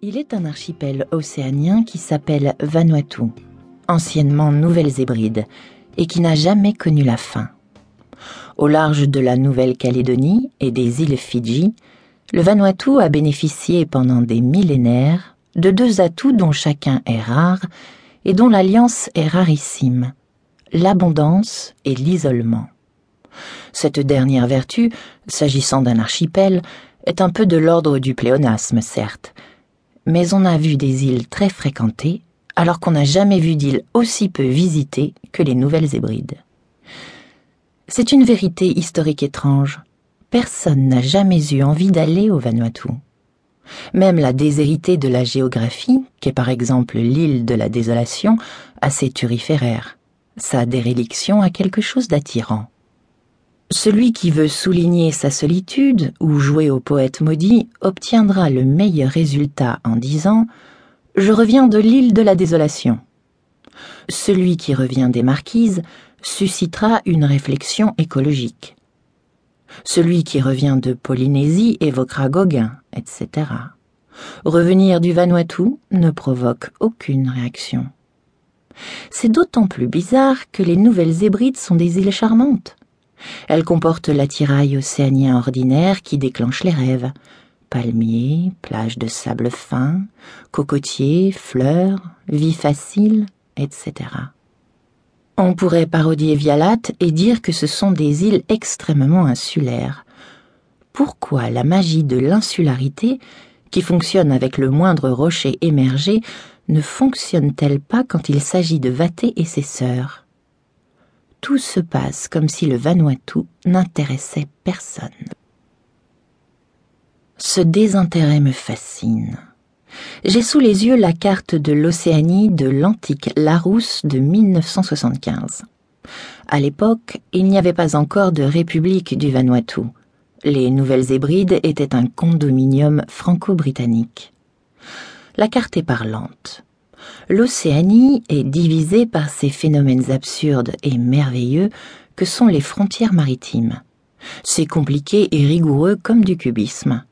Il est un archipel océanien qui s'appelle Vanuatu, anciennement Nouvelles-Hébrides, et qui n'a jamais connu la fin. Au large de la Nouvelle-Calédonie et des îles Fidji, le Vanuatu a bénéficié pendant des millénaires de deux atouts dont chacun est rare et dont l'alliance est rarissime, l'abondance et l'isolement. Cette dernière vertu, s'agissant d'un archipel, est un peu de l'ordre du pléonasme, certes, mais on a vu des îles très fréquentées, alors qu'on n'a jamais vu d'îles aussi peu visitées que les Nouvelles Hébrides. C'est une vérité historique étrange. Personne n'a jamais eu envie d'aller au Vanuatu. Même la déshéritée de la géographie, qu'est par exemple l'île de la désolation, assez turiféraire. Sa déréliction a quelque chose d'attirant. Celui qui veut souligner sa solitude ou jouer au poète maudit obtiendra le meilleur résultat en disant Je reviens de l'île de la désolation. Celui qui revient des marquises suscitera une réflexion écologique. Celui qui revient de Polynésie évoquera Gauguin, etc. Revenir du Vanuatu ne provoque aucune réaction. C'est d'autant plus bizarre que les Nouvelles Hébrides sont des îles charmantes. Elle comporte l'attirail océanien ordinaire qui déclenche les rêves. Palmiers, plages de sable fin, cocotiers, fleurs, vie facile, etc. On pourrait parodier Vialat et dire que ce sont des îles extrêmement insulaires. Pourquoi la magie de l'insularité, qui fonctionne avec le moindre rocher émergé, ne fonctionne-t-elle pas quand il s'agit de Vaté et ses sœurs? Tout se passe comme si le Vanuatu n'intéressait personne. Ce désintérêt me fascine. J'ai sous les yeux la carte de l'Océanie de l'antique Larousse de 1975. À l'époque, il n'y avait pas encore de République du Vanuatu. Les Nouvelles Hébrides étaient un condominium franco-britannique. La carte est parlante. L'Océanie est divisée par ces phénomènes absurdes et merveilleux que sont les frontières maritimes. C'est compliqué et rigoureux comme du cubisme.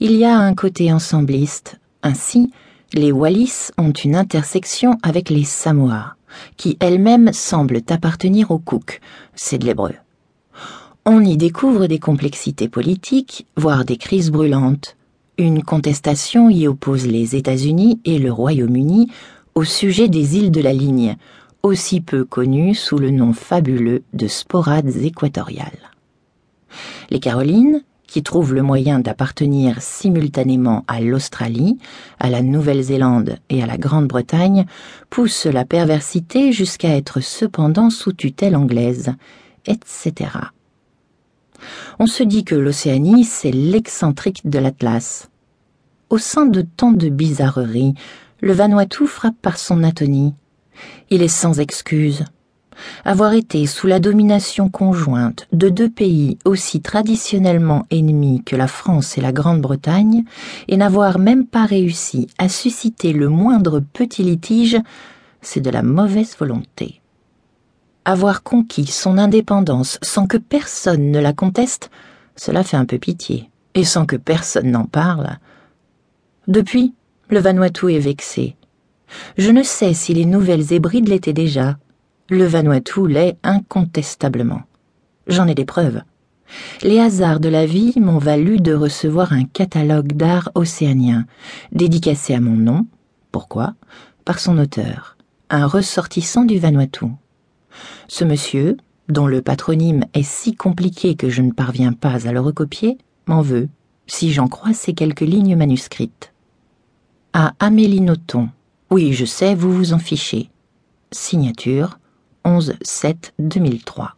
Il y a un côté ensembliste. Ainsi, les Wallis ont une intersection avec les Samoa, qui elles-mêmes semblent appartenir aux Cook, c'est de l'hébreu. On y découvre des complexités politiques, voire des crises brûlantes, une contestation y oppose les États-Unis et le Royaume-Uni au sujet des îles de la ligne, aussi peu connues sous le nom fabuleux de sporades équatoriales. Les Carolines, qui trouvent le moyen d'appartenir simultanément à l'Australie, à la Nouvelle-Zélande et à la Grande-Bretagne, poussent la perversité jusqu'à être cependant sous tutelle anglaise, etc. On se dit que l'Océanie, c'est l'excentrique de l'Atlas. Au sein de tant de bizarreries, le Vanuatu frappe par son atonie. Il est sans excuse. Avoir été sous la domination conjointe de deux pays aussi traditionnellement ennemis que la France et la Grande-Bretagne, et n'avoir même pas réussi à susciter le moindre petit litige, c'est de la mauvaise volonté avoir conquis son indépendance sans que personne ne la conteste, cela fait un peu pitié, et sans que personne n'en parle. Depuis, le Vanuatu est vexé. Je ne sais si les Nouvelles Hébrides l'étaient déjà. Le Vanuatu l'est incontestablement. J'en ai des preuves. Les hasards de la vie m'ont valu de recevoir un catalogue d'art océanien, dédicacé à mon nom. Pourquoi? Par son auteur, un ressortissant du Vanuatu. Ce monsieur, dont le patronyme est si compliqué que je ne parviens pas à le recopier, m'en veut, si j'en crois ces quelques lignes manuscrites. À Amélie Nothomb. Oui, je sais, vous vous en fichez. Signature 11-7-2003.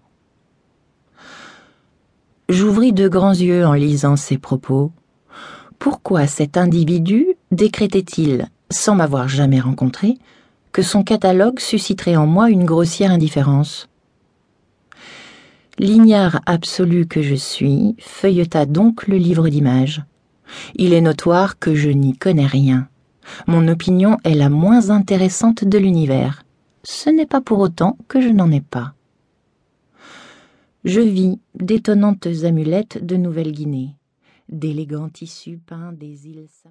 J'ouvris de grands yeux en lisant ces propos. Pourquoi cet individu décrétait-il, sans m'avoir jamais rencontré, que son catalogue susciterait en moi une grossière indifférence. L'ignare absolu que je suis feuilleta donc le livre d'images. Il est notoire que je n'y connais rien. Mon opinion est la moins intéressante de l'univers. Ce n'est pas pour autant que je n'en ai pas. Je vis d'étonnantes amulettes de Nouvelle-Guinée, d'élégants tissus peints des îles